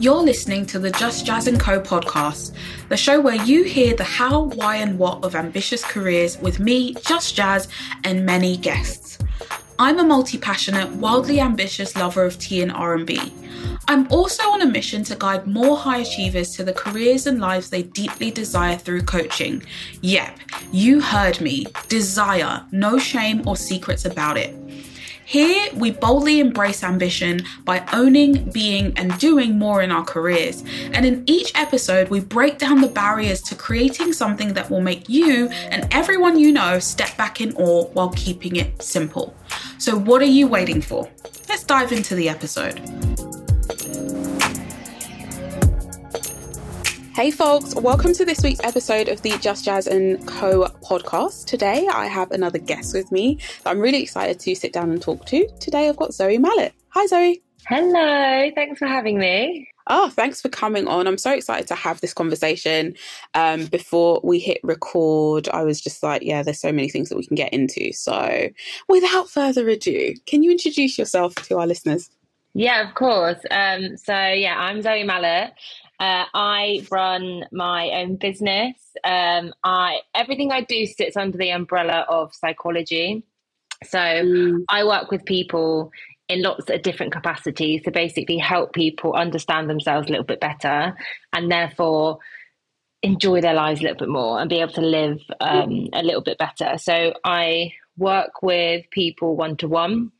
You're listening to the Just Jazz and Co podcast, the show where you hear the how, why, and what of ambitious careers with me, Just Jazz, and many guests. I'm a multi-passionate, wildly ambitious lover of tea and R&B. I'm also on a mission to guide more high achievers to the careers and lives they deeply desire through coaching. Yep, you heard me. Desire, no shame or secrets about it. Here, we boldly embrace ambition by owning, being, and doing more in our careers. And in each episode, we break down the barriers to creating something that will make you and everyone you know step back in awe while keeping it simple. So, what are you waiting for? Let's dive into the episode. Hey, folks, welcome to this week's episode of the Just Jazz and Co podcast. Today, I have another guest with me that I'm really excited to sit down and talk to. Today, I've got Zoe Mallett. Hi, Zoe. Hello, thanks for having me. Oh, thanks for coming on. I'm so excited to have this conversation. Um, before we hit record, I was just like, yeah, there's so many things that we can get into. So, without further ado, can you introduce yourself to our listeners? Yeah, of course. Um, so, yeah, I'm Zoe Mallett. Uh, I run my own business. Um, I everything I do sits under the umbrella of psychology. So mm. I work with people in lots of different capacities to basically help people understand themselves a little bit better, and therefore enjoy their lives a little bit more and be able to live um, a little bit better. So I work with people one to one.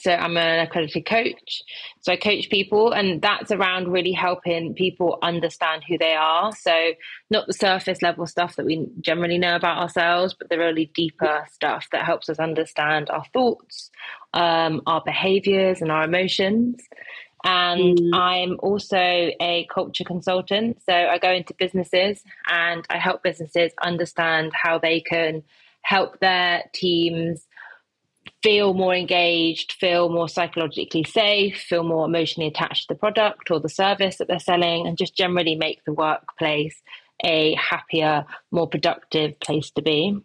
So I'm an accredited coach. So I coach people, and that's around really helping people understand who they are. So not the surface level stuff that we generally know about ourselves, but the really deeper stuff that helps us understand our thoughts, um, our behaviors, and our emotions. And mm. I'm also a culture consultant. So I go into businesses and I help businesses understand how they can help their teams feel more engaged, feel more psychologically safe, feel more emotionally attached to the product or the service that they're selling, and just generally make the workplace a happier, more productive place to be.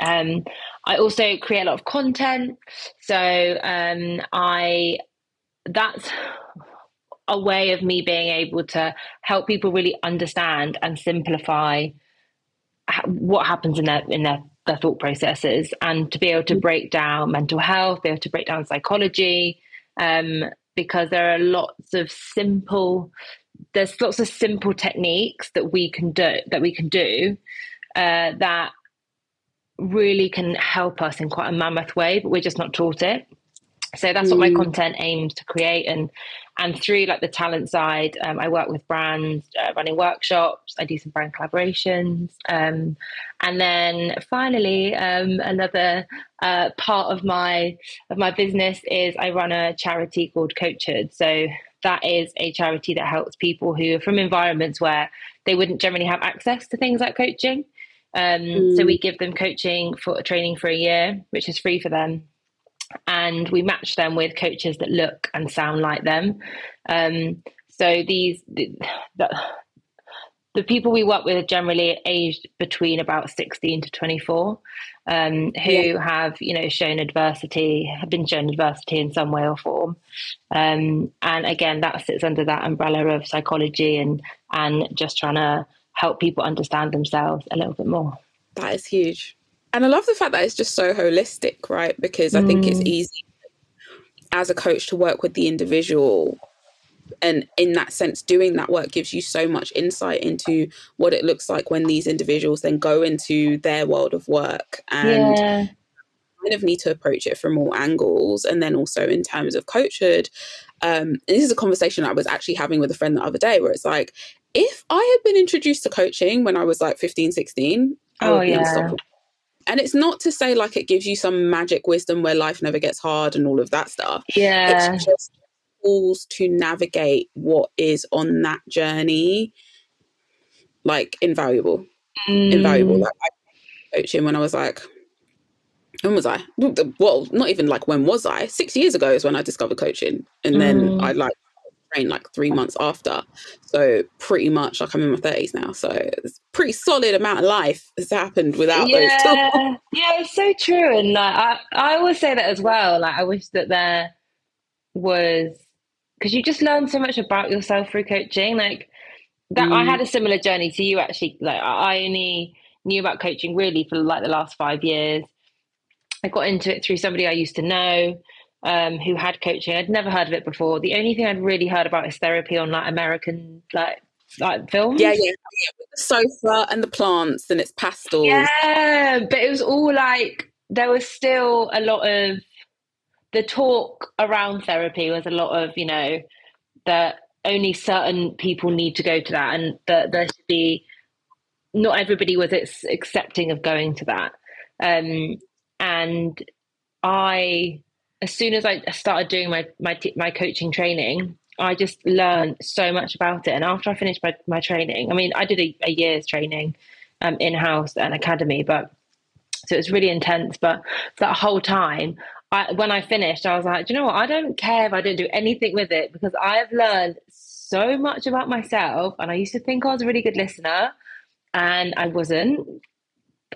Um, I also create a lot of content, so um, I that's a way of me being able to help people really understand and simplify what happens in their in their their thought processes and to be able to mm. break down mental health, be able to break down psychology, um, because there are lots of simple, there's lots of simple techniques that we can do that we can do uh, that really can help us in quite a mammoth way, but we're just not taught it. So that's mm. what my mm. content aims to create, and and through like the talent side, um, I work with brands, uh, running workshops. I do some brand collaborations, um, and then finally, um, another uh, part of my of my business is I run a charity called Coachhood. So that is a charity that helps people who are from environments where they wouldn't generally have access to things like coaching. Um, mm. So we give them coaching for training for a year, which is free for them and we match them with coaches that look and sound like them. Um, so these the, the, the, people we work with are generally aged between about 16 to 24 um, who yeah. have you know shown adversity have been shown adversity in some way or form um, and again that sits under that umbrella of psychology and and just trying to help people understand themselves a little bit more that is huge and I love the fact that it's just so holistic, right? Because I think it's mm. easy as a coach to work with the individual. And in that sense, doing that work gives you so much insight into what it looks like when these individuals then go into their world of work and yeah. kind of need to approach it from all angles. And then also in terms of coachhood, um, this is a conversation I was actually having with a friend the other day where it's like, if I had been introduced to coaching when I was like 15, 16, I oh, would be yeah. unstoppable and it's not to say like it gives you some magic wisdom where life never gets hard and all of that stuff. Yeah. It's just tools to navigate what is on that journey, like invaluable. Mm. Invaluable. Like I coaching when I was like, when was I? Well, not even like when was I? Six years ago is when I discovered coaching. And then mm. I like trained like three months after. So pretty much like I'm in my thirties now. So it's pretty solid amount of life has happened without yeah. those tools. Yeah, it's so true. And like I, I always say that as well. Like I wish that there was because you just learn so much about yourself through coaching. Like that, mm. I had a similar journey to you actually. Like I only knew about coaching really for like the last five years. I got into it through somebody I used to know um, who had coaching. I'd never heard of it before. The only thing I'd really heard about is therapy on like American like like films. Yeah, yeah, yeah. With the sofa and the plants and its pastels. Yeah, but it was all like there was still a lot of the talk around therapy was a lot of you know that only certain people need to go to that and that there should be not everybody was accepting of going to that um, and i as soon as i started doing my my my coaching training i just learned so much about it and after i finished my, my training i mean i did a, a year's training um, in-house and academy but so it was really intense but that whole time I, when I finished, I was like, you know what? I don't care if I don't do anything with it because I've learned so much about myself. And I used to think I was a really good listener, and I wasn't.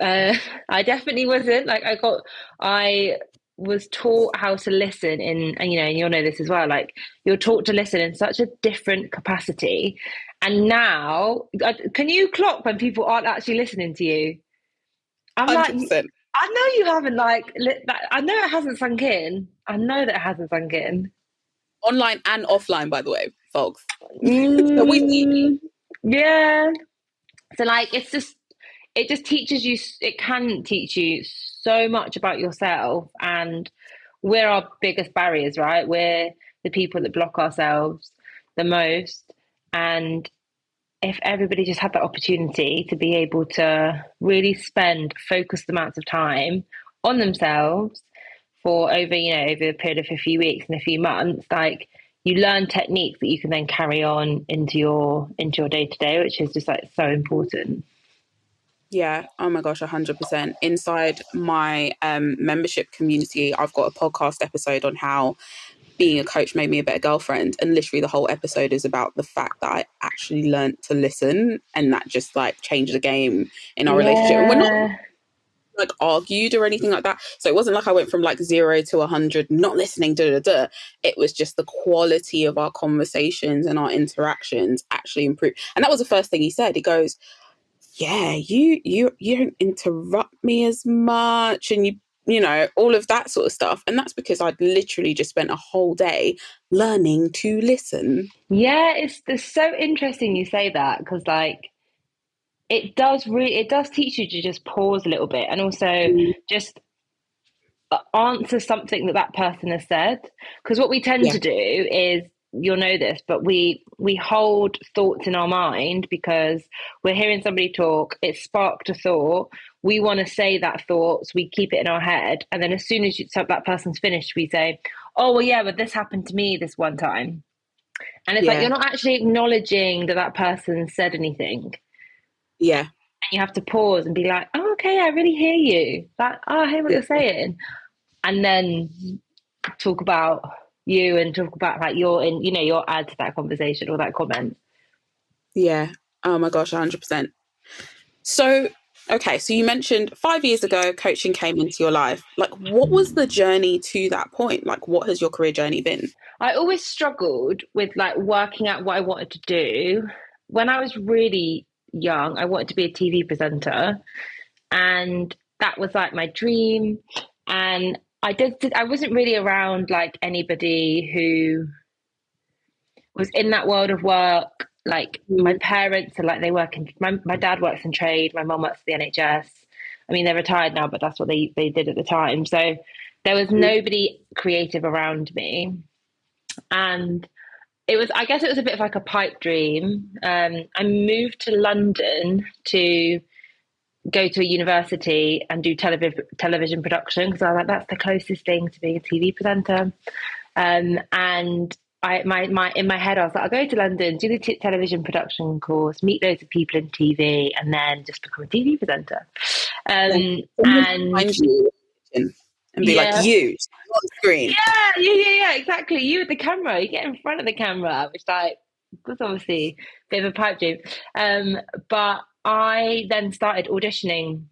Uh, I definitely wasn't. Like I got, I was taught how to listen in, and you know, and you'll know this as well. Like you're taught to listen in such a different capacity, and now, can you clock when people aren't actually listening to you? I'm 100%. like, I know you haven't like. I know it hasn't sunk in. I know that it hasn't sunk in. Online and offline, by the way, folks. Mm, yeah. So like, it's just it just teaches you. It can teach you so much about yourself, and we're our biggest barriers, right? We're the people that block ourselves the most, and if everybody just had that opportunity to be able to really spend focused amounts of time on themselves for over you know over a period of a few weeks and a few months like you learn techniques that you can then carry on into your into your day to day which is just like so important yeah oh my gosh 100% inside my um, membership community i've got a podcast episode on how being a coach made me a better girlfriend. And literally the whole episode is about the fact that I actually learned to listen and that just like changed the game in our yeah. relationship. And we're not like argued or anything like that. So it wasn't like I went from like zero to a hundred, not listening, da da da. It was just the quality of our conversations and our interactions actually improved. And that was the first thing he said. He goes, Yeah, you you you don't interrupt me as much and you you know, all of that sort of stuff. And that's because I'd literally just spent a whole day learning to listen. Yeah, it's, it's so interesting you say that because, like, it does really it does teach you to just pause a little bit and also mm. just uh, answer something that that person has said because what we tend yeah. to do is you'll know this, but we we hold thoughts in our mind because we're hearing somebody talk. It sparked a thought. We want to say that thought, so we keep it in our head, and then as soon as you, so that person's finished, we say, "Oh well, yeah, but this happened to me this one time," and it's yeah. like you're not actually acknowledging that that person said anything. Yeah, and you have to pause and be like, "Oh, okay, I really hear you. That oh, I hear what you're saying," and then talk about you and talk about like your in you know your add to that conversation or that comment? Yeah. Oh my gosh 100% so okay so you mentioned five years ago coaching came into your life. Like what was the journey to that point? Like what has your career journey been? I always struggled with like working out what i wanted to do. When i was really young i wanted to be a tv presenter and that was like my dream. And I did. I wasn't really around like anybody who was in that world of work. Like my parents are like they work in. My my dad works in trade. My mum works at the NHS. I mean, they're retired now, but that's what they they did at the time. So there was mm. nobody creative around me, and it was. I guess it was a bit of like a pipe dream. Um, I moved to London to go to a university and do television television production because I was like, that's the closest thing to being a TV presenter. Um, and I my my in my head I was like, I'll go to London, do the t- television production course, meet loads of people in TV, and then just become a TV presenter. Um, and and be yeah. like you on screen. Yeah, yeah, yeah, yeah, exactly. You with the camera, you get in front of the camera, which like was obviously a bit of a pipe dream. Um, but I then started auditioning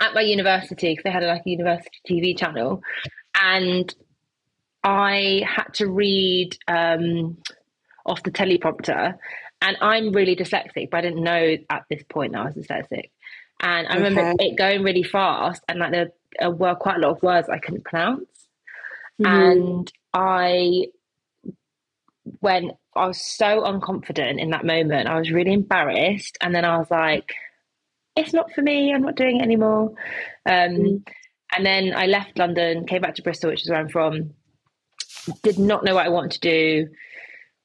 at my university because they had like a university TV channel, and I had to read um, off the teleprompter, and I'm really dyslexic, but I didn't know at this point that I was dyslexic. And I remember Okay. it going really fast, and like there were quite a lot of words I couldn't pronounce. Mhm. And I went, I was so unconfident in that moment. I was really embarrassed. And then I was like, it's not for me. I'm not doing it anymore. Um, Mm. And then I left London, came back to Bristol, which is where I'm from. Did not know what I wanted to do.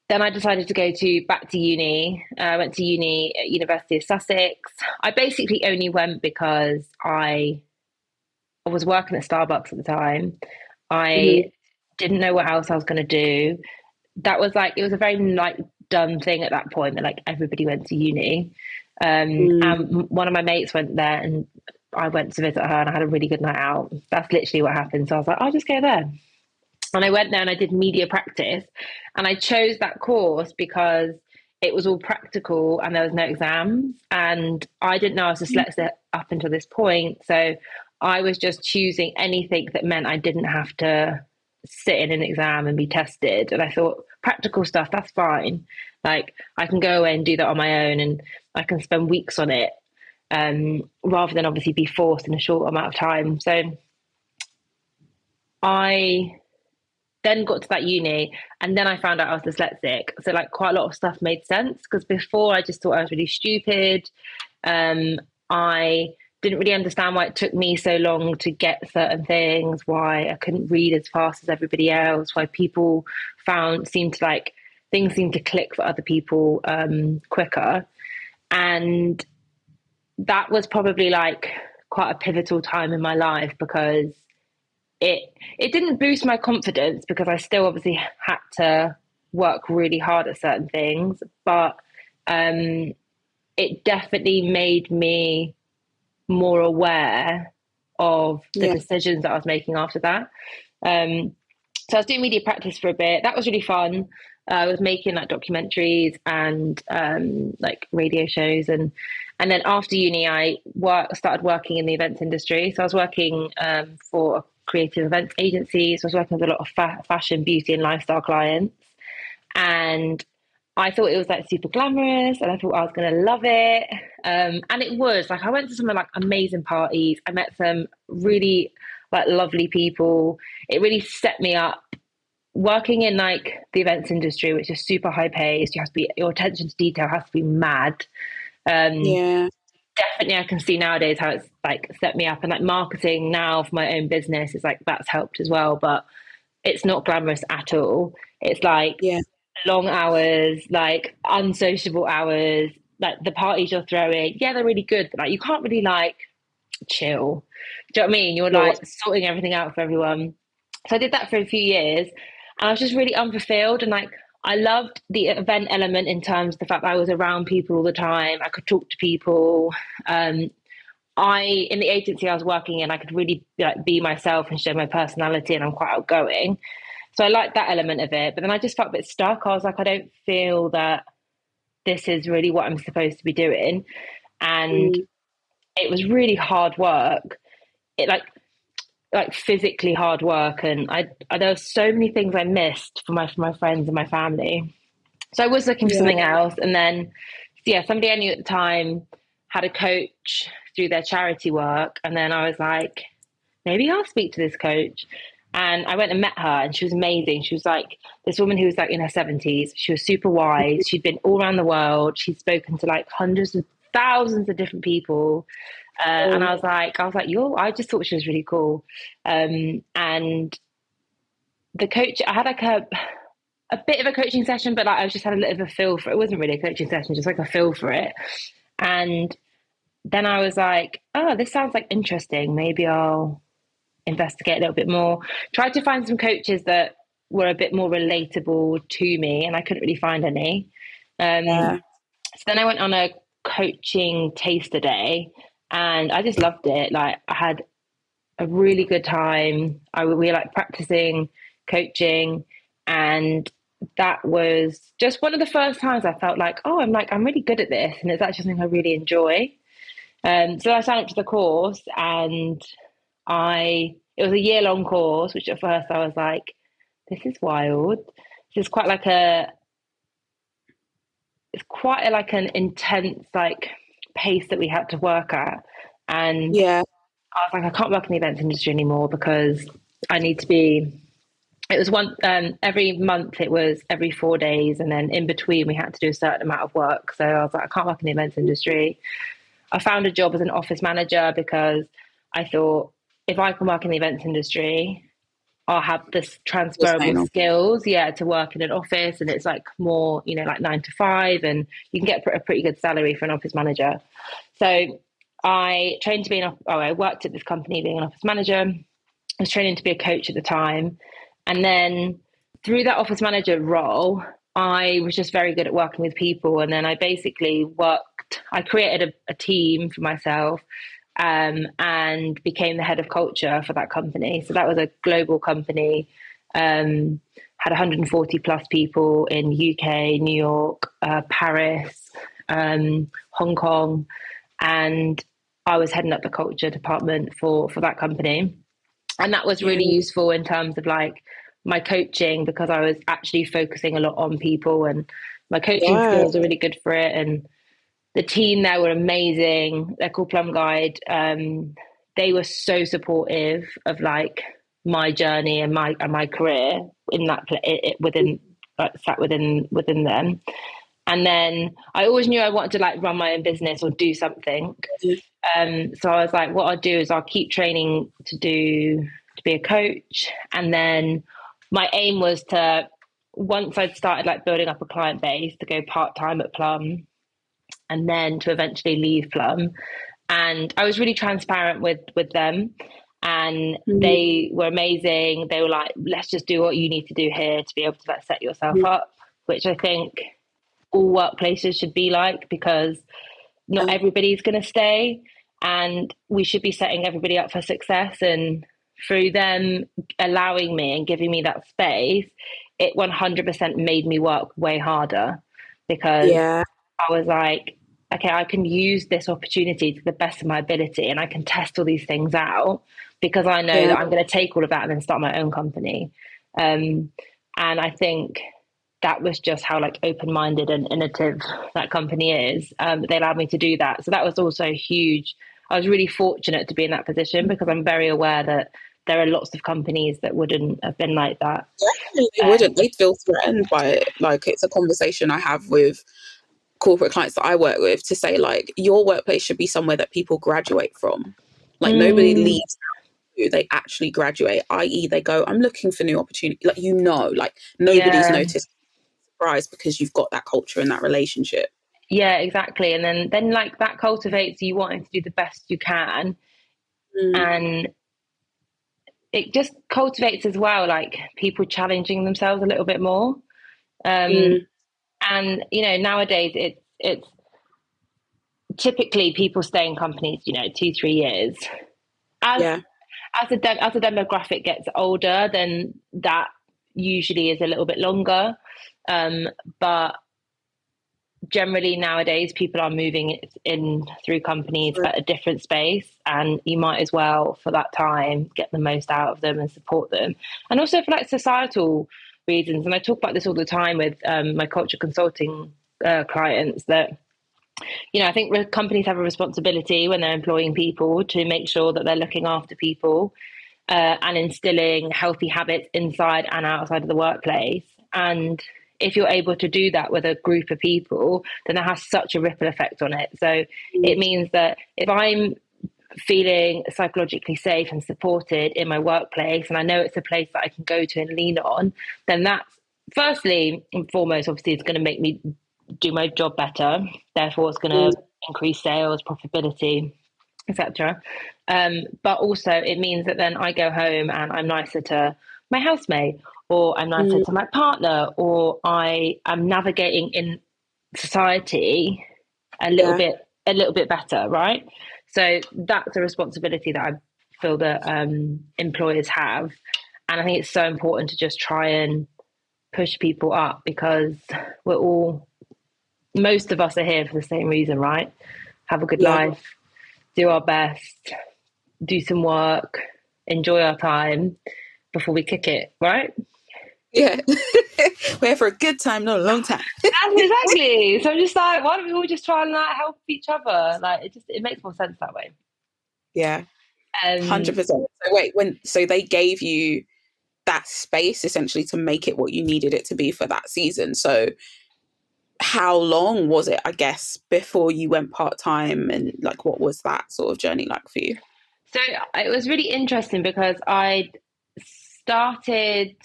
Then I decided to go to back to uni. Uh, I went to uni at University of Sussex. I basically only went because I, I was working at Starbucks at the time. I Mhm. didn't know what else I was going to do. That was like it was a very like done thing at that point that like everybody went to uni. Um, Mm. and one of my mates went there, and I went to visit her, and I had a really good night out. That's literally what happened. So I was like, I'll just go there. And I went there and I did media practice, and I chose that course because it was all practical and there was no exams. And I didn't know I was dyslexic up until this point, so I was just choosing anything that meant I didn't have to sit in an exam and be tested. And I thought practical stuff that's fine. Like I can go away and do that on my own, and I can spend weeks on it um, rather than obviously be forced in a short amount of time. So I then got to that uni and then I found out I was dyslexic. So like quite a lot of stuff made sense because before I just thought I was really stupid. Um, I didn't really understand why it took me so long to get certain things, why I couldn't read as fast as everybody else, why people found seemed to like things seemed to click for other people um, quicker. And that was probably like quite a pivotal time in my life because it it didn't boost my confidence because I still obviously had to work really hard at certain things, but um, it definitely made me more aware of the Yeah. decisions that I was making after that. Um, so I was doing media practice for a bit. That was really fun. Uh, I was making like documentaries and um, like radio shows, and and then after uni, I work started working in the events industry. So I was working um, for a creative events agency. So I was working with a lot of fa- fashion, beauty, and lifestyle clients, and I thought it was like super glamorous, and I thought I was going to love it, um, and it was. Like I went to some like amazing parties. I met some really like lovely people. It really set me up working in like the events industry, which is super high paced, you have to be your attention to detail has to be mad. Um, Yeah. Definitely, I can see nowadays how it's like set me up, and like marketing now for my own business is like that's helped as well. But it's not glamorous at all. It's like Yeah. Long hours, like unsociable hours, like the parties you're throwing. Yeah, they're really good, but like you can't really like chill. Do you know what I mean? You're like sorting everything out for everyone. So I did that for a few years and I was just really unfulfilled and like I loved the event element in terms of the fact that I was around people all the time. I could talk to people. Um, I in the agency I was working in, I could really like be myself and show my personality, and I'm quite outgoing. So I liked that element of it. But then I just felt a bit stuck. I was like, I don't feel that this is really what I'm supposed to be doing, and Mm. it was really hard work. It like like physically hard work, and I, I there were so many things I missed for my for my friends and my family. So I was looking for Yeah. something else, and then yeah, somebody I knew at the time had a coach through their charity work, and then I was like, maybe I'll speak to this coach. And I went and met her, and she was amazing. She was like this woman who was like in her seventies. She was super wise. She'd been all around the world. She'd spoken to like hundreds of thousands of different people. Uh, and I was like, I was like, yo, I just thought she was really cool. Um, and the coach, I had like a a bit of a coaching session, but like I just had a little bit of a feel for it. It wasn't really a coaching session, just like a feel for it. And then I was like, oh, this sounds like interesting. Maybe I'll investigate a little bit more. Tried to find some coaches that were a bit more relatable to me, and I couldn't really find any. Um, Yeah. so then I went on a coaching taster day, and I just loved it. Like I had a really good time. I we were like practicing coaching, and that was just one of the first times I felt like, oh, I'm like I'm really good at this, and it's actually something I really enjoy. Um, so I signed up to the course, and I it was a year long course, which at first I was like, this is wild. This is quite like a it's quite a, like an intense like pace that we had to work at. And yeah, I was like, I can't work in the events industry anymore because I need to be. It was one um, every month. It was every four days, and then in between we had to do a certain amount of work. So I was like, I can't work in the events industry. I found a job as an office manager because I thought if I can work in the events industry, I'll have this transferable skills, yeah, to work in an office, and it's like more, you know, like nine to five, and you can get a pretty good salary for an office manager. So I trained to be an, oh, I worked at this company being an office manager. I was training to be a coach at the time, and then through that office manager role, I was just very good at working with people, and then I basically worked. I created a, a team for myself um, and became the head of culture for that company. So that was a global company, um, had 140 plus people in UK, New York, uh, Paris, um, Hong Kong, and I was heading up the culture department for for that company, and that was really useful in terms of like my coaching because I was actually focusing a lot on people and my coaching yeah. skills are really good for it and the team there were amazing. They're called Plum Guide. Um, they were so supportive of like my journey and my and my career in that it, it, within sat within within them. And then I always knew I wanted to like run my own business or do something. Um, so I was like, what I'll do is I'll keep training to do to be a coach, and then my aim was to once I'd started like building up a client base to go part time at Plum and then to eventually leave Plum. And I was really transparent with with them and mm-hmm. they were amazing. They were like, let's just do what you need to do here to be able to like set yourself mm-hmm. up, which I think all workplaces should be like because not everybody's going to stay and we should be setting everybody up for success and through them allowing me and giving me that space it 100% made me work way harder because yeah. I was like, okay, I can use this opportunity to the best of my ability and I can test all these things out because I know yeah. that I'm going to take all of that and then start my own company. Um, and I think that was just how like open-minded and innovative that company is. Um, they allowed me to do that. So that was also huge. I was really fortunate to be in that position because I'm very aware that there are lots of companies that wouldn't have been like that. Definitely um, wouldn't. They'd feel threatened by it. Like it's a conversation I have with corporate clients that I work with to say like your workplace should be somewhere that people graduate from. Like mm. nobody leaves they actually graduate, i.e., they go, I'm looking for new opportunity. Like you know, like nobody's yeah. noticed surprise because you've got that culture and that relationship. Yeah, exactly. And then then like that cultivates you wanting to do the best you can. Mm. And it just cultivates as well, like people challenging themselves a little bit more. Um, mm and you know nowadays it's it's typically people stay in companies you know two three years. As yeah. as a de- as the demographic gets older then that usually is a little bit longer. Um, but generally nowadays people are moving in through companies at a different space and you might as well for that time get the most out of them and support them. And also for like societal reasons. And I talk about this all the time with um, my culture consulting uh, clients that you know, I think companies have a responsibility when they're employing people to make sure that they're looking after people uh, and instilling healthy habits inside and outside of the workplace. And if you're able to do that with a group of people, then that has such a ripple effect on it. So mm. it means that if I'm feeling psychologically safe and supported in my workplace and I know it's a place that I can go to and lean on, then that's firstly and foremost, obviously, it's going to make me do my job better. Therefore, it's going to mm. increase sales, profitability, etc. Um, but also, it means that then I go home and I'm nicer to my housemate, or I'm nicer mm. to my partner, or I am navigating in society a little yeah. bit a little bit better, right? So that's a responsibility that I feel that um, employers have. And I think it's so important to just try and push people up because we're all, most of us are here for the same reason, right? Have a good yeah. life, do our best, do some work, enjoy our time before we kick it, right? Yeah. We're here for a good time, not a long time. exactly. So I'm just like, why don't we all just try and like help each other? Like it just it makes more sense that way. Yeah. Um, Hundred percent. So wait, when so they gave you that space essentially to make it what you needed it to be for that season. So how long was it, I guess, before you went part time and like what was that sort of journey like for you? So it was really interesting because I started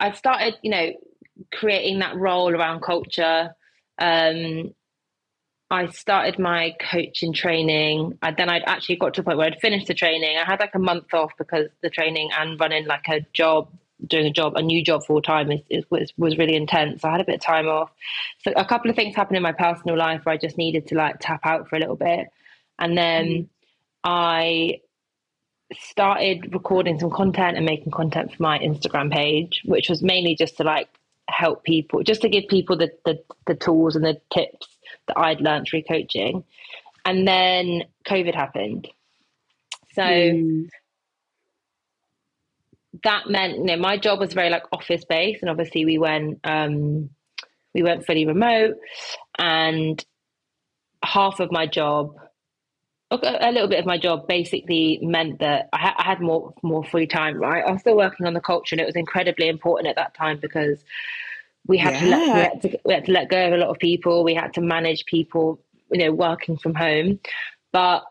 I started, you know, creating that role around culture. Um, I started my coaching training. And then I'd actually got to a point where I'd finished the training. I had like a month off because the training and running like a job, doing a job, a new job full time is, is, was, was really intense. So I had a bit of time off. So a couple of things happened in my personal life where I just needed to like tap out for a little bit. And then mm. I started recording some content and making content for my Instagram page, which was mainly just to like help people, just to give people the the, the tools and the tips that I'd learned through coaching. And then COVID happened. So mm. that meant, you know, my job was very like office based and obviously we went um we went fully remote and half of my job a little bit of my job basically meant that I, ha- I, had more more free time. Right, I was still working on the culture, and it was incredibly important at that time because we had, yeah. to, let, we had to we had to let go of a lot of people. We had to manage people, you know, working from home. But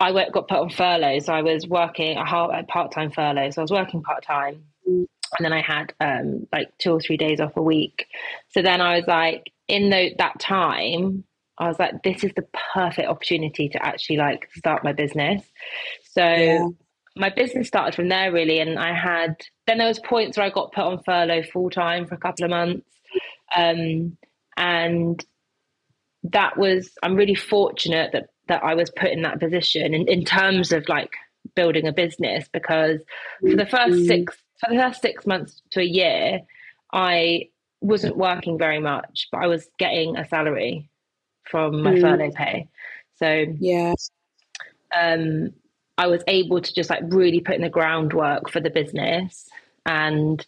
I went, got put on furlough, so I was working a, a part time furlough. So I was working part time, and then I had um, like two or three days off a week. So then I was like, in the, that time, I was like, this is the perfect opportunity to actually like start my business. So yeah. my business started from there really, and I had then there was points where I got put on furlough full time for a couple of months, um, and that was I'm really fortunate that that I was put in that position in, in terms of like building a business because for the first mm-hmm. six for the first six months to a year, I wasn't working very much, but I was getting a salary from my mm. furlough pay. So yeah, um, I was able to just like really put in the groundwork for the business, and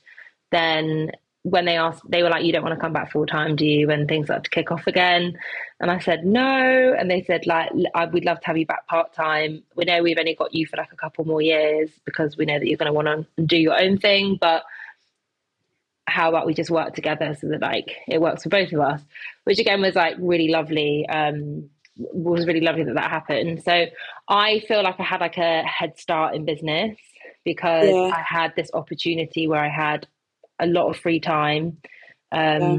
then when they asked, they were like, "You don't want to come back full time, do you?" When things start to kick off again, and I said no, and they said like, "We'd love to have you back part time. We know we've only got you for like a couple more years because we know that you're going to want to do your own thing, but." How about we just work together so that like it works for both of us which again was like really lovely um was really lovely that that happened so i feel like i had like a head start in business because yeah. i had this opportunity where i had a lot of free time um yeah.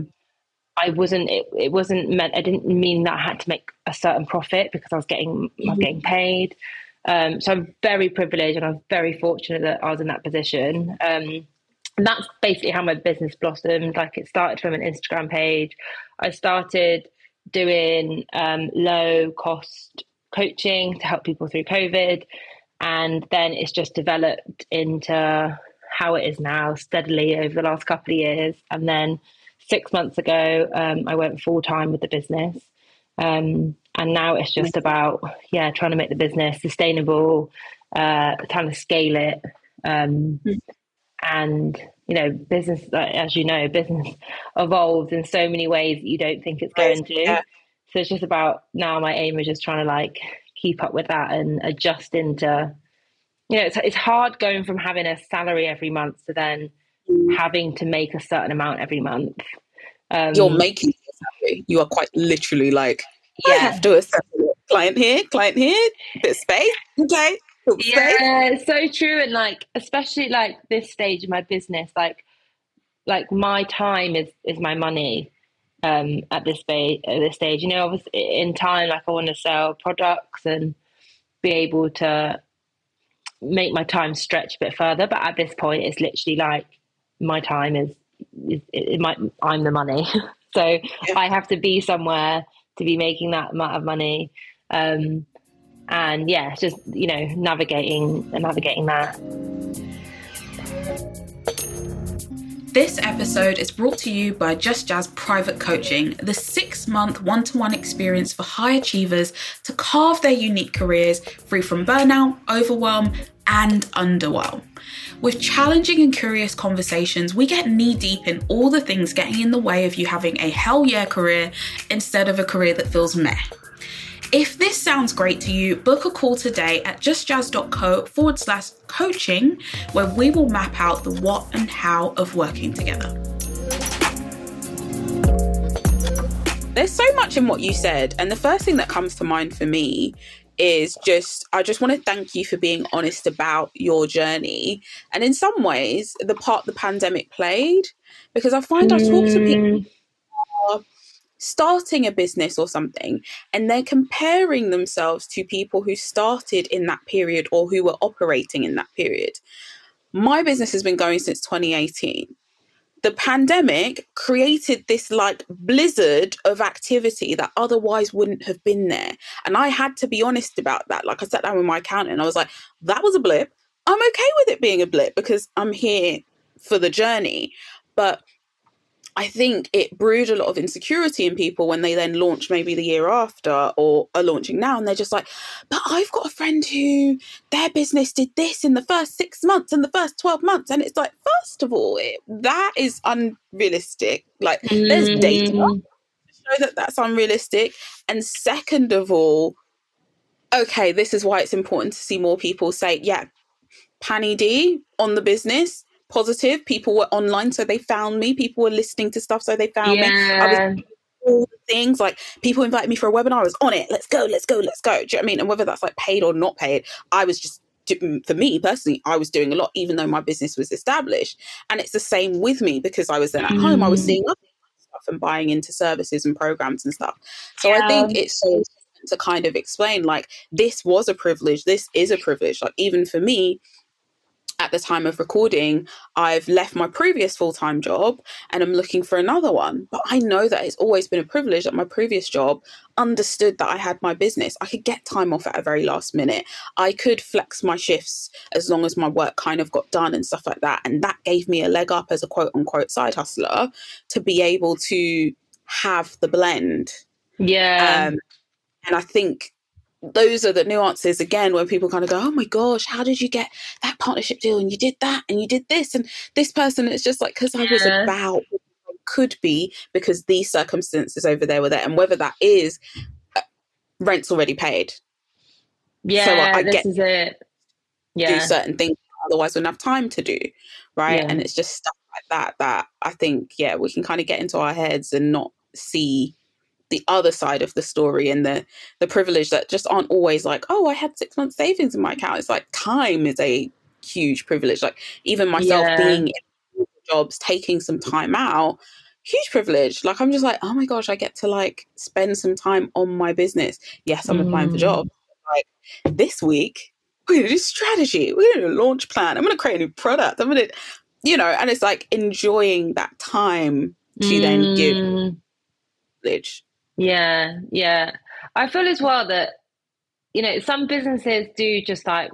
i wasn't it, it wasn't meant i didn't mean that i had to make a certain profit because i was getting mm-hmm. i was mm-hmm. getting paid um so i'm very privileged and i'm very fortunate that i was in that position um and that's basically how my business blossomed. Like it started from an Instagram page. I started doing um, low cost coaching to help people through COVID. And then it's just developed into how it is now steadily over the last couple of years. And then six months ago, um, I went full time with the business. Um, and now it's just about, yeah, trying to make the business sustainable, uh, trying to scale it. Um, mm and you know business as you know business evolves in so many ways that you don't think it's going to yeah. so it's just about now my aim is just trying to like keep up with that and adjust into you know it's, it's hard going from having a salary every month to then mm. having to make a certain amount every month um, you're making you are quite literally like yeah. I have to assess client here client here bit of space okay yeah, so true. And like, especially like this stage of my business, like, like my time is is my money. Um, at this stage, at this stage, you know, obviously in time, like I want to sell products and be able to make my time stretch a bit further. But at this point, it's literally like my time is is it might I'm the money, so yeah. I have to be somewhere to be making that amount of money. Um, and yeah, just you know, navigating navigating that. This episode is brought to you by Just Jazz Private Coaching, the six month one to one experience for high achievers to carve their unique careers free from burnout, overwhelm, and underwhelm. With challenging and curious conversations, we get knee deep in all the things getting in the way of you having a hell yeah career instead of a career that feels meh. If this sounds great to you, book a call today at justjazz.co forward slash coaching, where we will map out the what and how of working together. There's so much in what you said, and the first thing that comes to mind for me is just I just want to thank you for being honest about your journey and in some ways the part the pandemic played because I find I talk to people mm. Starting a business or something and they're comparing themselves to people who started in that period or who were operating in that period. My business has been going since 2018 the pandemic created this like blizzard of activity that otherwise wouldn't have been there. And I had to be honest about that. Like I sat down with my accountant and I was like, that was a blip. I'm okay with it being a blip because I'm here for the journey. But I think it brewed a lot of insecurity in people when they then launch maybe the year after or are launching now and they're just like, but I've got a friend who their business did this in the first six months and the first 12 months. And it's like, first of all, it, that is unrealistic. Like, mm. there's data mm. to show that that's unrealistic. And second of all, okay, this is why it's important to see more people say, yeah, Panny D on the business positive. People were online, so they found me. People were listening to stuff, so they found yeah. me. I was all the things like people invited me for a webinar. I was on it. Let's go, let's go, let's go. Do you know what I mean? And whether that's like paid or not paid, I was just for me personally, I was doing a lot, even though my business was established. And it's the same with me because I was then at mm. home. I was mm. seeing stuff and buying into services and programs and stuff. So yeah. I think it's so to kind of explain like this was a privilege. This is a privilege. Like even for me, at the time of recording, I've left my previous full time job and I'm looking for another one. But I know that it's always been a privilege that my previous job understood that I had my business. I could get time off at a very last minute. I could flex my shifts as long as my work kind of got done and stuff like that. And that gave me a leg up as a quote unquote side hustler to be able to have the blend. Yeah. Um, and I think those are the nuances again when people kind of go, oh my gosh, how did you get that partnership deal? And you did that and you did this and this person. It's just like, because I was about could be because these circumstances over there were there. And whether that is uh, rent's already paid. Yeah, so I, I this get is it. Yeah. Do certain things otherwise wouldn't have time to do. Right. Yeah. And it's just stuff like that that I think, yeah, we can kind of get into our heads and not see the other side of the story and the the privilege that just aren't always like oh i had six months savings in my account it's like time is a huge privilege like even myself yeah. being in jobs taking some time out huge privilege like i'm just like oh my gosh i get to like spend some time on my business yes i'm mm. applying for mm. jobs like this week we're gonna do strategy we're gonna do a launch plan i'm gonna create a new product i'm gonna you know and it's like enjoying that time to mm. then give mm. privilege yeah, yeah. I feel as well that you know some businesses do just like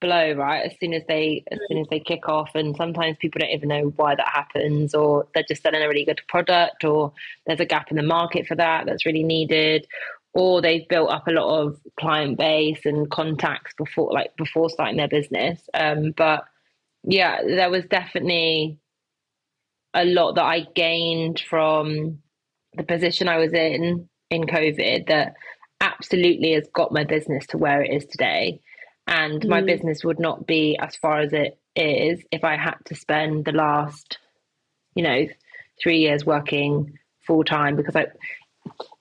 blow right as soon as they as soon as they kick off and sometimes people don't even know why that happens or they're just selling a really good product or there's a gap in the market for that that's really needed or they've built up a lot of client base and contacts before like before starting their business um, but yeah there was definitely a lot that i gained from the position I was in in COVID that absolutely has got my business to where it is today. And mm. my business would not be as far as it is if I had to spend the last, you know, three years working full time because I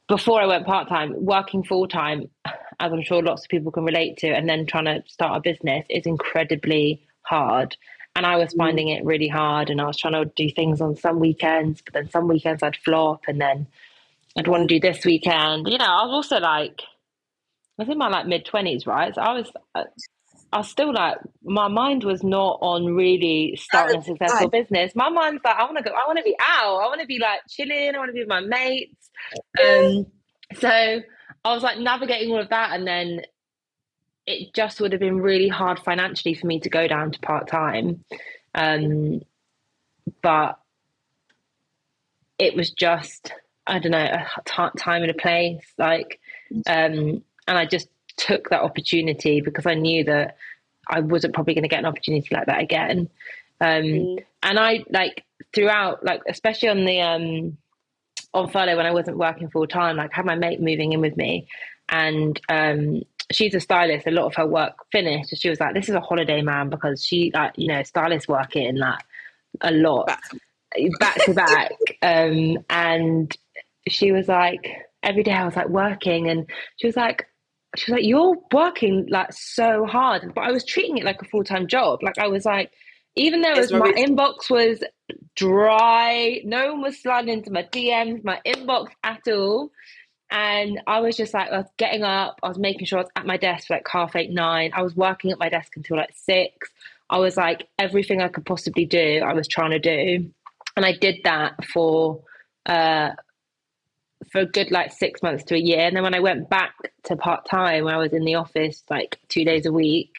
before I went part time, working full time, as I'm sure lots of people can relate to, and then trying to start a business is incredibly hard. And I was mm. finding it really hard. And I was trying to do things on some weekends, but then some weekends I'd flop and then I'd want to do this weekend. You know, I was also like, I was in my like mid 20s, right? So I was, uh, I was still like, my mind was not on really starting a successful business. My mind's like, I want to go, I want to be out. I want to be like chilling. I want to be with my mates. Um, so I was like navigating all of that. And then it just would have been really hard financially for me to go down to part time. Um, but it was just, I don't know, a t- time and a place. Like, um, and I just took that opportunity because I knew that I wasn't probably going to get an opportunity like that again. Um, mm. And I like throughout, like especially on the um, on furlough when I wasn't working full time, like I had my mate moving in with me, and um, she's a stylist. A lot of her work finished, and she was like, "This is a holiday man," because she, like, you know, stylist working like a lot, back, back to back, um, and she was like, every day I was like working, and she was like, she was like, "You're working like so hard," but I was treating it like a full time job. Like I was like, even though was, my inbox was dry, no one was sliding into my DMs, my inbox at all. And I was just like, I was getting up, I was making sure I was at my desk for like half eight, nine. I was working at my desk until like six. I was like, everything I could possibly do, I was trying to do. And I did that for uh for a good like six months to a year. And then when I went back to part time, when I was in the office like two days a week,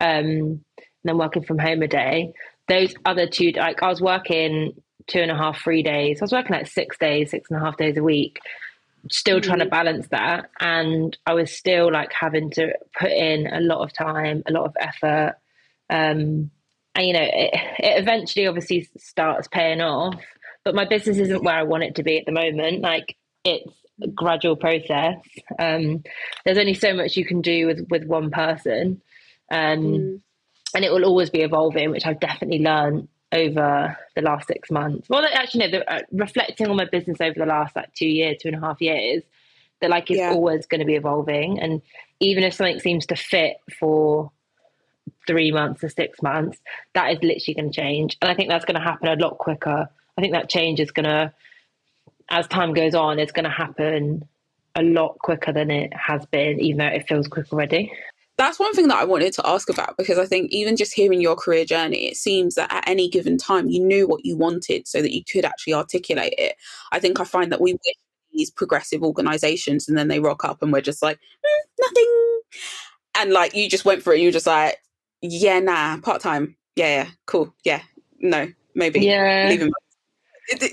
um, and then working from home a day, those other two, like I was working two and a half, three days. I was working like six days, six and a half days a week still trying to mm. balance that. And i was still like having to put in a lot of time a lot of effort. Um and you know it, it eventually obviously starts paying off. But my business isn't where i want it to be at the moment. Like it's a gradual process. Um there's only so much you can do with with one person. Um mm. and it will always be evolving which i've definitely learned over the last six months. Well, actually, no, the, uh, reflecting on my business over the last like two years, two and a half years, that like it's yeah. always going to be evolving. And even if something seems to fit for three months or six months, that is literally going to change. And I think that's going to happen a lot quicker. I think that change is going to, as time goes on, it's going to happen a lot quicker than it has been, even though it feels quick already that's one thing that I wanted to ask about because I think even just hearing your career journey, it seems that at any given time you knew what you wanted so that you could actually articulate it. I think I find that we wish these progressive organizations and then they rock up and we're just like, mm, nothing. And like you just went for it, you were just like, yeah, nah, part time. Yeah, yeah, cool. Yeah, no, maybe. Yeah. Leave him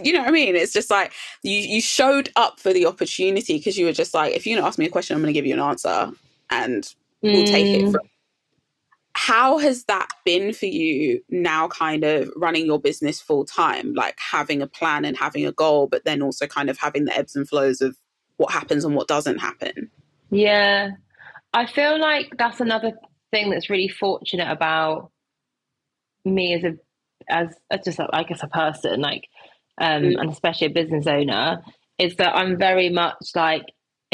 you know what I mean? It's just like you you showed up for the opportunity because you were just like, if you're gonna ask me a question, I'm gonna give you an answer. And will take it mm. from how has that been for you now kind of running your business full time like having a plan and having a goal but then also kind of having the ebbs and flows of what happens and what doesn't happen yeah i feel like that's another thing that's really fortunate about me as a as, just i guess a person like um mm. and especially a business owner is that i'm very much like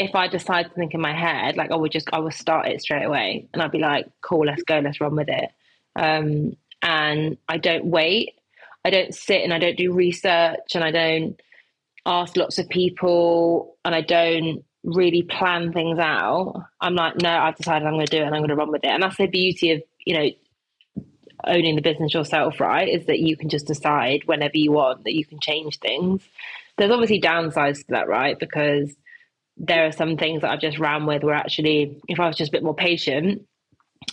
if I decide to think in my head, like I would just I would start it straight away, and I'd be like, "Cool, let's go, let's run with it." Um, and I don't wait. I don't sit and I don't do research, and I don't ask lots of people, and I don't really plan things out. I'm like, no, I've decided I'm going to do it, and I'm going to run with it. And that's the beauty of you know owning the business yourself, right? Is that you can just decide whenever you want that you can change things. There's obviously downsides to that, right? Because there are some things that I've just ran with where actually, if I was just a bit more patient,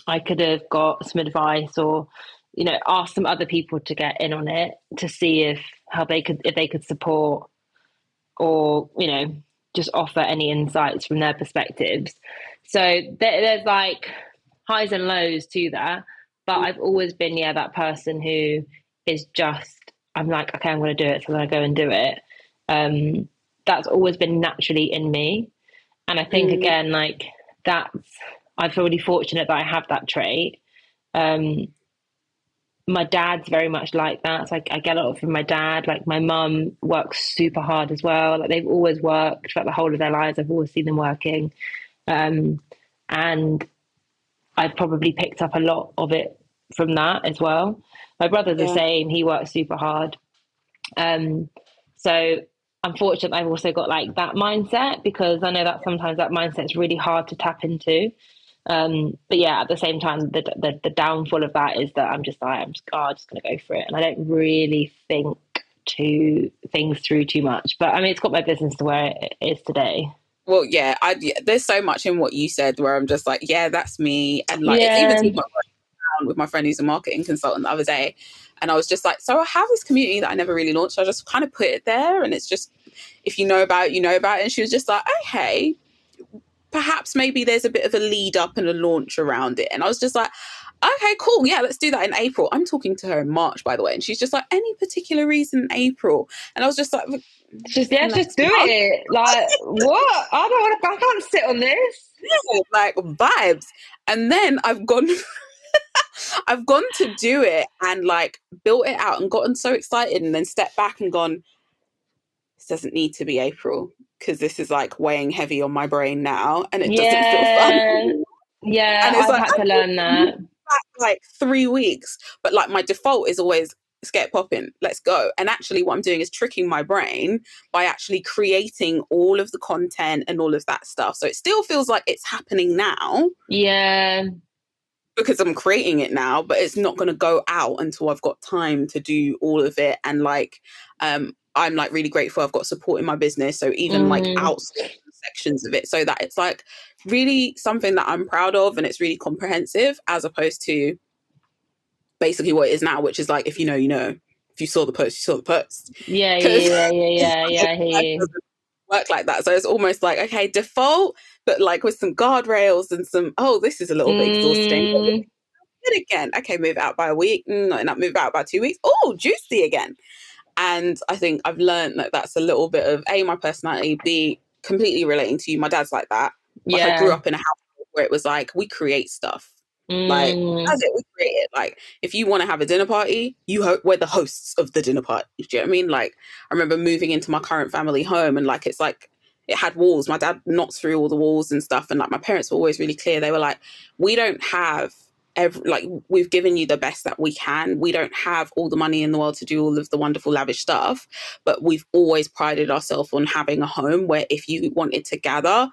I could have got some advice or, you know, asked some other people to get in on it to see if how they could if they could support or you know just offer any insights from their perspectives. So there, there's like highs and lows to that, but I've always been yeah that person who is just I'm like okay I'm going to do it so then I go and do it. Um, that's always been naturally in me. And I think mm. again, like that's I feel really fortunate that I have that trait. Um, my dad's very much like that. So I, I, get a lot from my dad. Like my mum works super hard as well. Like they've always worked throughout the whole of their lives. I've always seen them working. Um, and I've probably picked up a lot of it from that as well. My brother's yeah. the same. He works super hard. Um, so unfortunately I've also got like that mindset because I know that sometimes that mindset is really hard to tap into. Um, but yeah, at the same time, the, the, the downfall of that is that I'm just like I'm just, oh, I'm just going to go for it, and I don't really think to things through too much. But I mean, it's got my business to where it is today. Well, yeah, I, there's so much in what you said where I'm just like, yeah, that's me, and like yeah. it's even with my friend who's a marketing consultant the other day, and I was just like, so I have this community that I never really launched. So I just kind of put it there, and it's just if you know about it, you know about it. And she was just like, oh hey, perhaps maybe there's a bit of a lead up and a launch around it. And I was just like, okay, cool. Yeah, let's do that in April. I'm talking to her in March, by the way. And she's just like, any particular reason in April? And I was just like, just, yeah, just do it. Like, what? I don't want to, I can't sit on this. Yeah, like vibes. And then I've gone. I've gone to do it and like built it out and gotten so excited and then stepped back and gone, this doesn't need to be April because this is like weighing heavy on my brain now and it yeah. doesn't feel fun. Yeah, and it's I've like, had to learn that. Like three weeks, but like my default is always let's get popping, let's go. And actually, what I'm doing is tricking my brain by actually creating all of the content and all of that stuff. So it still feels like it's happening now. Yeah. Because I'm creating it now, but it's not going to go out until I've got time to do all of it. And like, um, I'm like really grateful I've got support in my business. So even mm. like outside sections of it, so that it's like really something that I'm proud of and it's really comprehensive as opposed to basically what it is now, which is like if you know, you know. If you saw the post, you saw the post. Yeah, yeah, yeah, yeah, yeah, yeah. Work like that. So it's almost like, okay, default, but like with some guardrails and some, oh, this is a little bit exhausting. Mm. Good again. Okay, move out by a week. Mm, not move out by two weeks. Oh, juicy again. And I think I've learned that that's a little bit of A, my personality, B, completely relating to you. My dad's like that. Like yeah. I grew up in a house where it was like, we create stuff. Mm. Like, as it we create it. Like, if you want to have a dinner party, you ho- we're the hosts of the dinner party. Do you know what I mean? Like, I remember moving into my current family home and like, it's like, it had walls. My dad knocked through all the walls and stuff. And like, my parents were always really clear. They were like, we don't have every, like we've given you the best that we can. We don't have all the money in the world to do all of the wonderful lavish stuff, but we've always prided ourselves on having a home where if you wanted to gather,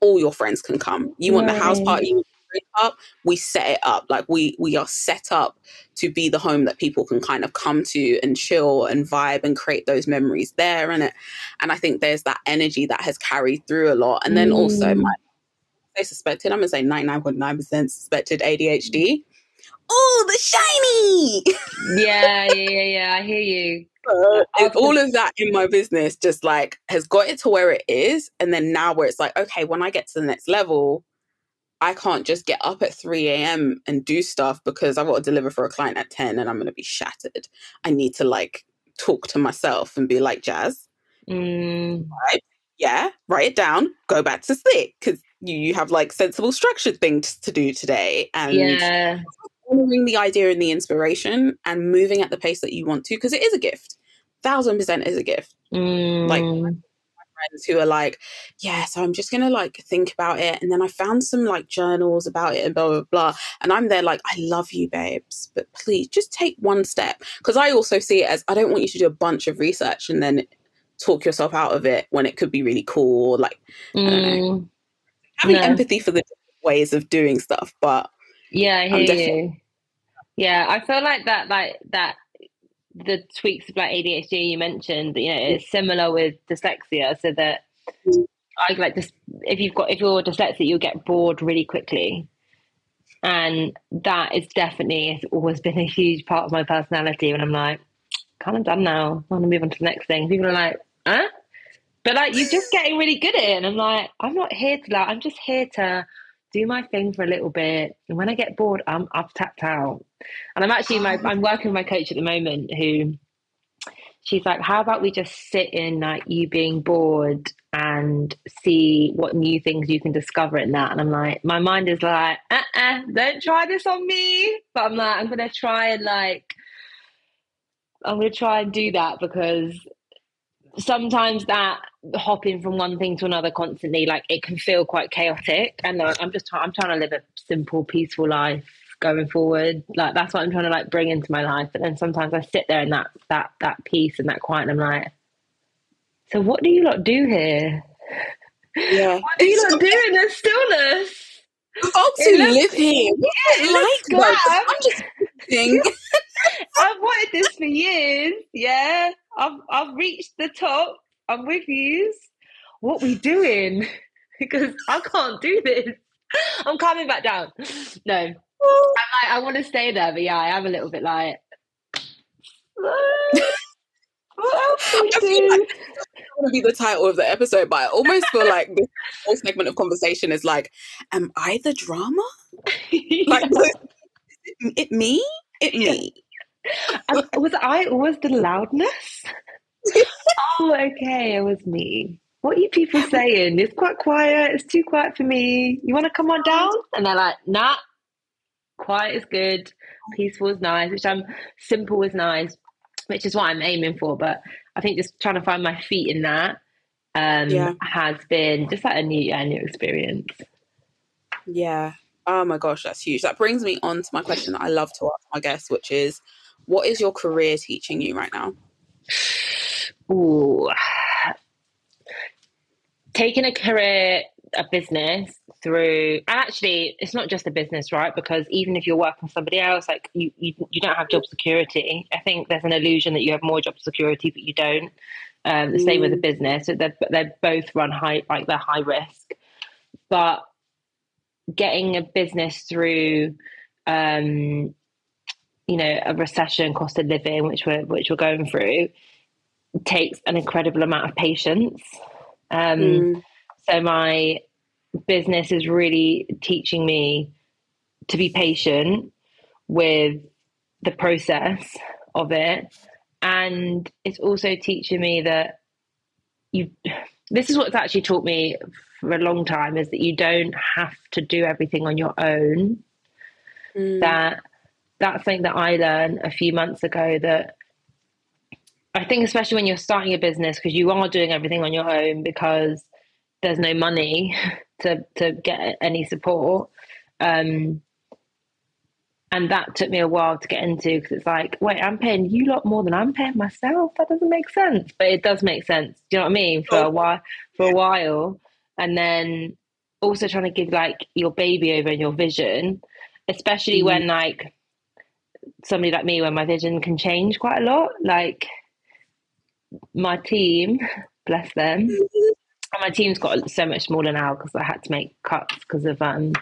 all your friends can come. You want the house party up, we set it up. Like we we are set up to be the home that people can kind of come to and chill and vibe and create those memories there and it. And I think there's that energy that has carried through a lot. And then mm. also my they suspected, I'm gonna say 99.9% suspected ADHD. Oh, the shiny. yeah, yeah, yeah, yeah. I hear you. Uh, all of that in my business just like has got it to where it is. And then now where it's like, okay, when I get to the next level, I can't just get up at 3 a.m. and do stuff because I've got to deliver for a client at 10 and I'm going to be shattered. I need to like talk to myself and be like, Jazz, mm. right? yeah, write it down, go back to sleep because you you have like sensible structured things to do today and yeah. honoring the idea and the inspiration and moving at the pace that you want to because it is a gift thousand percent is a gift mm. like friends who are like yeah so i'm just gonna like think about it and then i found some like journals about it and blah blah blah and i'm there like i love you babes but please just take one step because i also see it as i don't want you to do a bunch of research and then talk yourself out of it when it could be really cool or like mm having no. empathy for the ways of doing stuff. But yeah, I hear you. Yeah, I feel like that, like that, the tweaks of like ADHD you mentioned, you know, it's similar with dyslexia. So that. I like this. If you've got if you're dyslexic, you'll get bored really quickly, and that is definitely it's always been a huge part of my personality. When I'm like, kind of done now, I want to move on to the next thing. People are like, huh? But like you're just getting really good at it. And I'm like, I'm not here to like, I'm just here to do my thing for a little bit. And when I get bored, I'm I've tapped out. And I'm actually my I'm working with my coach at the moment who she's like, How about we just sit in like you being bored and see what new things you can discover in that? And I'm like, my mind is like, uh uh-uh, don't try this on me. But I'm like, I'm gonna try and like I'm gonna try and do that because sometimes that hopping from one thing to another constantly like it can feel quite chaotic. And uh, i'm just i'm trying to live a simple peaceful life going forward. Like that's what i'm trying to like bring into my life. But then sometimes i sit there in that that that peace and that quiet and i'm like so what do you lot do here? Yeah. What do you lot do in the stillness? Folks who live here yeah, like i'm just I've wanted this for years. Yeah, I've I've reached the top. I'm with you. What we doing? because I can't do this. I'm coming back down. No, I, I want to stay there, but yeah, I am a little bit like. what else do we do? Like, want to be the title of the episode, but I almost feel like this whole segment of conversation is like, "Am I the drama?" like, it me? It me. And was I always the loudness? oh, okay, it was me. What are you people saying? It's quite quiet. It's too quiet for me. You want to come on down? And they're like, nah, quiet is good. Peaceful is nice, which I'm simple is nice, which is what I'm aiming for. But I think just trying to find my feet in that um, yeah. has been just like a new, yeah, new experience. Yeah. Oh my gosh, that's huge. That brings me on to my question that I love to ask my guests, which is what is your career teaching you right now? Ooh. Taking a career, a business through and actually it's not just a business, right? Because even if you're working for somebody else, like you, you you don't have job security. I think there's an illusion that you have more job security, but you don't. Um, the mm. same with a mm. business. So they they both run high like they're high risk. But getting a business through um, you know a recession cost of living which we're which we're going through takes an incredible amount of patience um, mm. so my business is really teaching me to be patient with the process of it and it's also teaching me that you this is what's actually taught me for a long time is that you don't have to do everything on your own. Mm. That that's something that I learned a few months ago that I think especially when you're starting a business because you are doing everything on your own because there's no money to to get any support. Um, and that took me a while to get into because it's like, wait, I'm paying you a lot more than I'm paying myself. That doesn't make sense, but it does make sense. Do you know what I mean? For a while, for a while, and then also trying to give like your baby over and your vision, especially mm when like somebody like me, where my vision can change quite a lot. Like my team, bless them. my team's got so much smaller now because I had to make cuts because of um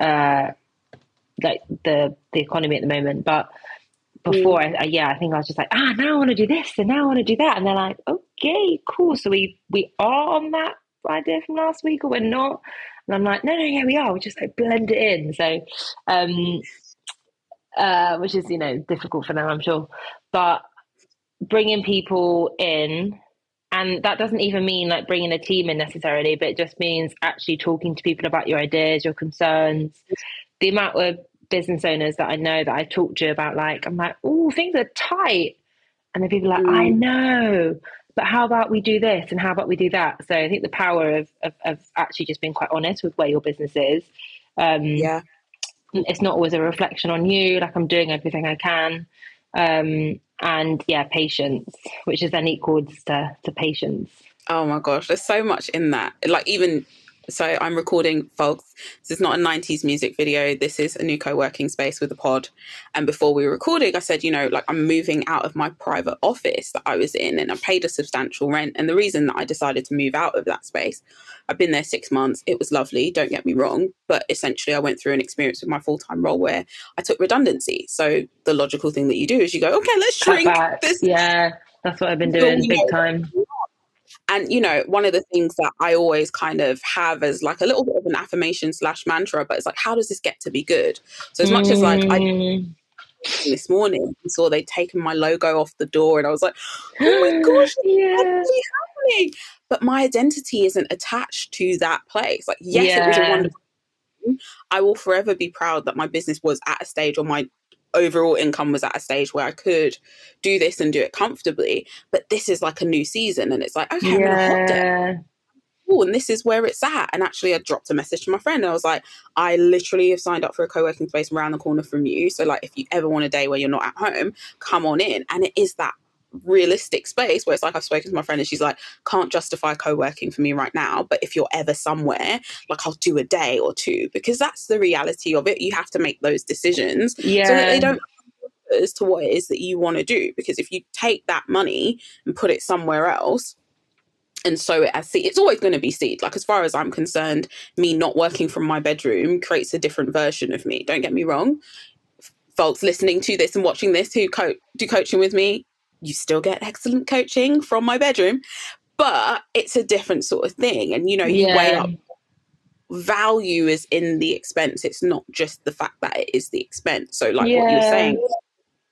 uh like the the economy at the moment. But before, mm. I, I, yeah, I think I was just like, ah, now I want to do this and now I want to do that, and they're like, okay, cool. So we we are on that idea from last week, or we're not. And I'm like, no, no, yeah, we are. We just like blend it in. So, um, uh, which is you know difficult for them, I'm sure. But bringing people in, and that doesn't even mean like bringing a team in necessarily, but it just means actually talking to people about your ideas, your concerns. The amount of business owners that I know that I talk to about like, I'm like, oh, things are tight. And the people are like, mm. I know but how about we do this and how about we do that? So I think the power of, of, of actually just being quite honest with where your business is. Um, yeah. It's not always a reflection on you. Like I'm doing everything I can. Um, and yeah, patience, which is then equals to, to patience. Oh my gosh, there's so much in that. Like even so I'm recording folks. This is not a 90s music video. This is a new co-working space with a pod. And before we were recording, I said, you know, like I'm moving out of my private office that I was in and I paid a substantial rent. And the reason that I decided to move out of that space, I've been there six months. It was lovely, don't get me wrong. But essentially I went through an experience with my full-time role where I took redundancy. So the logical thing that you do is you go, okay, let's shrink this. Yeah. That's what I've been doing so, big know, time and you know, one of the things that I always kind of have as like a little bit of an affirmation slash mantra, but it's like, how does this get to be good? So as much mm. as like I mm. this morning saw they'd taken my logo off the door, and I was like, oh my gosh, yeah. happening. But my identity isn't attached to that place. Like, yes, yeah. it was a wonderful. I will forever be proud that my business was at a stage, or my overall income was at a stage where I could do this and do it comfortably. But this is like a new season, and it's like, okay, I'm gonna hold it. Ooh, and this is where it's at. And actually, I dropped a message to my friend. and I was like, I literally have signed up for a co working space around the corner from you. So, like, if you ever want a day where you're not at home, come on in. And it is that realistic space where it's like I've spoken to my friend and she's like, can't justify co working for me right now. But if you're ever somewhere, like I'll do a day or two because that's the reality of it. You have to make those decisions yeah. so that they don't as to what it is that you want to do. Because if you take that money and put it somewhere else, and sow it as seed. It's always going to be seed. Like as far as I'm concerned, me not working from my bedroom creates a different version of me. Don't get me wrong. Folks listening to this and watching this who co- do coaching with me, you still get excellent coaching from my bedroom, but it's a different sort of thing. And you know, you yeah. weigh up value is in the expense. It's not just the fact that it is the expense. So, like yeah. what you're saying,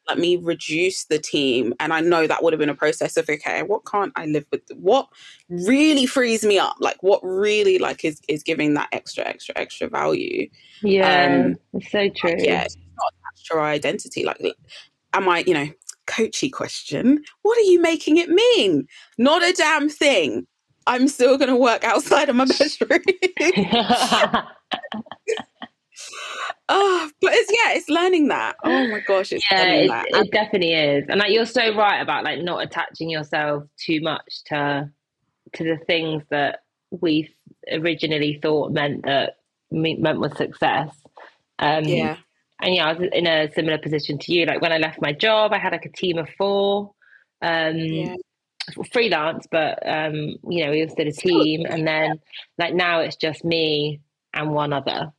let me reduce the team. And I know that would have been a process of okay, what can't I live with? What really frees me up? Like what really like is is giving that extra, extra, extra value. Yeah, um, it's so true. Yeah, it's not attached to our identity. Like, am I, you know, coachy question? What are you making it mean? Not a damn thing. I'm still going to work outside of my bedroom. oh, but it's yeah, it's learning that. Oh my gosh, it's yeah, it, it definitely is. And like you're so right about like not attaching yourself too much to to the things that we originally thought meant that meant was success. Um, yeah. And yeah, I was in a similar position to you. Like when I left my job, I had like a team of four. Um, yeah freelance, but um, you know, we was still a team. And then like now it's just me and one other.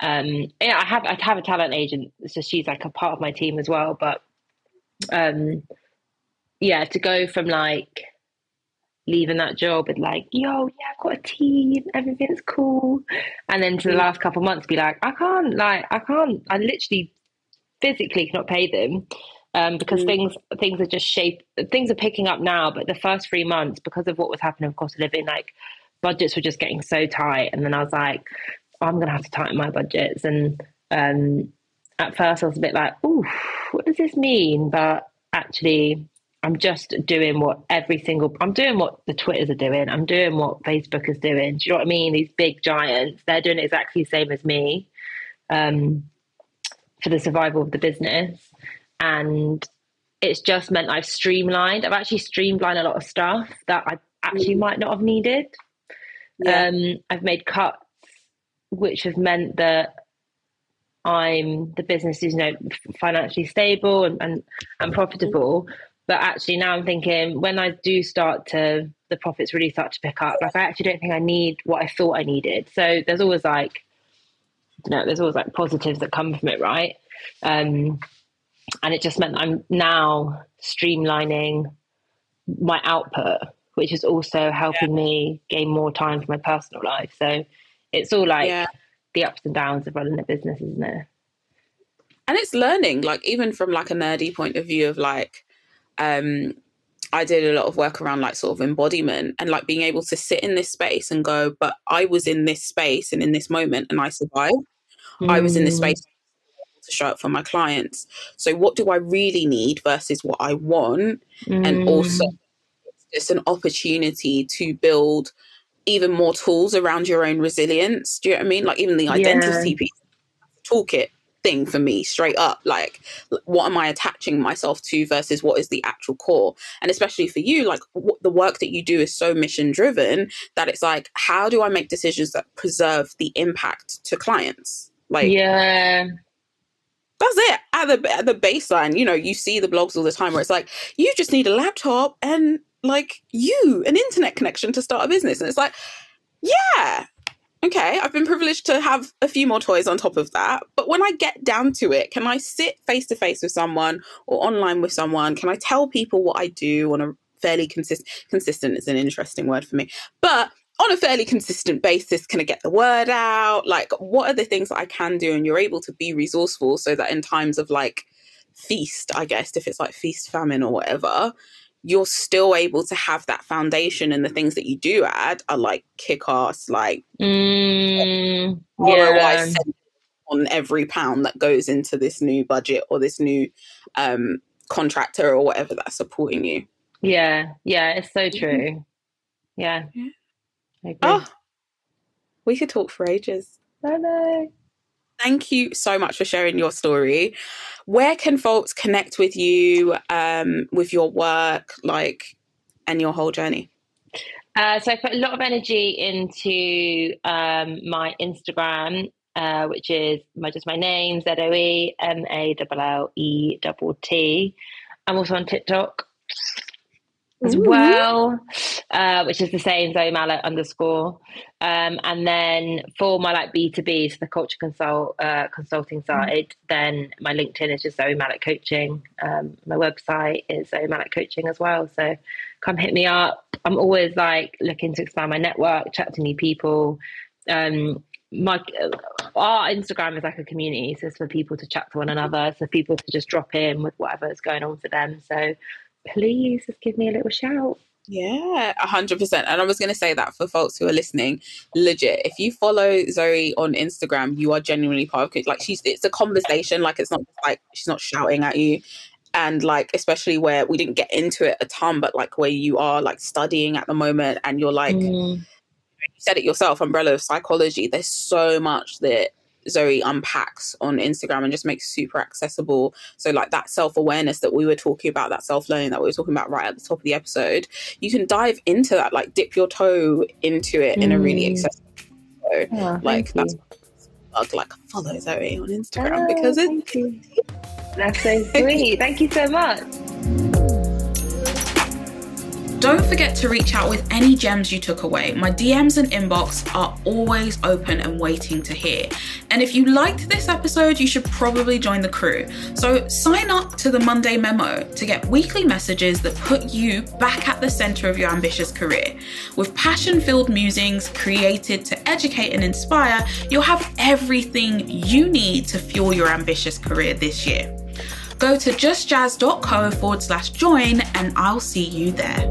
Um, yeah, I have I have a talent agent, so she's like a part of my team as well. But um, yeah, to go from like leaving that job with like, yo, yeah, I've got a team, everything's cool, and then to the last couple months be like, I can't, like, I can't, I literally physically cannot pay them um, because mm. things things are just shape things are picking up now. But the first three months, because of what was happening of cost of living, like budgets were just getting so tight, and then I was like, I'm gonna have to tighten my budgets. And um, at first, I was a bit like, "Ooh, what does this mean?" But actually, I'm just doing what every single I'm doing what the Twitters are doing. I'm doing what Facebook is doing. Do you know what I mean? These big giants, they're doing exactly the same as me um, for the survival of the business and it's just meant I've streamlined. I've actually streamlined a lot of stuff that I actually mm. might not have needed. Yeah. Um, I've made cuts, which have meant that I'm the business is you know financially stable and, and, and profitable. But actually now I'm thinking when I do start to the profits really start to pick up, like I actually don't think I need what I thought I needed. So there's always like you know, there's always like positives that come from it, right? Um, and it just meant I'm now streamlining my output, which is also helping yeah. me gain more time for my personal life. So it's all like yeah. the ups and downs of running a business, isn't it? And it's learning, like even from like a nerdy point of view of like, um, I did a lot of work around like sort of embodiment and like being able to sit in this space and go, but I was in this space and in this moment and I survived. Mm. I was in this mm. space to show up for my clients. So, what do I really need versus what I want? Mm. And also, it's an opportunity to build even more tools around your own resilience. Do you know what I mean? Like, even the identity yeah. piece, toolkit thing for me straight up like what am i attaching myself to versus what is the actual core? And especially for you like the work that you do is so mission driven that it's like how do i make decisions that preserve the impact to clients? Like yeah. That's it at the at the baseline you know you see the blogs all the time where it's like you just need a laptop and like you an internet connection to start a business. And it's like yeah okay i've been privileged to have a few more toys on top of that but when i get down to it can i sit face to face with someone or online with someone can i tell people what i do on a fairly consistent consistent is an interesting word for me but on a fairly consistent basis can I get the word out? Like, what are the things that I can do? And you're able to be resourceful so that in times of like feast, I guess, if it's like feast, famine, or whatever, you're still able to have that foundation. And the things that you do add are like kick ass, like mm, yeah. on every pound that goes into this new budget or this new um, contractor or whatever that's supporting you. Yeah, yeah, it's so true. Yeah. yeah. Oh, we could talk for ages. I know. Thank you so much for sharing your story. Where can folks connect with you, um, with your work, like, and your whole journey? Uh, so I put a lot of energy into um, my Instagram, uh, which is my just my name Z O E M A L L E T. I'm also on TikTok as Ooh. well, uh, which is the same Zoe Mallett underscore. Um, and then for my like B two B, so the culture consult uh, consulting mm-hmm. side, mm. then my LinkedIn is just Zoe Mallett Coaching. Um, my website is Zoe Mallett Coaching as well. So come hit me up. I'm always like looking to expand my network, chat to new people. Um, my our Instagram is like a community, so it's for people to chat to one another, so people to just drop in with whatever is going on for them. So please just give me a little shout. Yeah, a hundred percent. And I was going to say that for folks who are listening, legit. If you follow Zoe on Instagram, you are genuinely part of it. Like she's, it's a conversation. Like it's not like she's not shouting at you, and like especially where we didn't get into it a ton, but like where you are like studying at the moment, and you're like, mm. you said it yourself, umbrella of psychology. There's so much that Zoe unpacks on Instagram and just makes super accessible. So like that self awareness that we were talking about, that self learning that we were talking about right at the top of the episode, you can dive into that, like dip your toe into it mm. in a really mm. accessible. way. oh, like that's like follow Zoe on Instagram oh, because it's that's so sweet. thank you so much. Don't forget to reach out with any gems you took away. My DMs and inbox are always open and waiting to hear. And if you liked this episode, you should probably join the crew. So sign up to the Monday memo to get weekly messages that put you back at the center of your ambitious career. With passion filled musings created to educate and inspire, you'll have everything you need to fuel your ambitious career this year. Go to justjazz.co forward slash join and I'll see you there.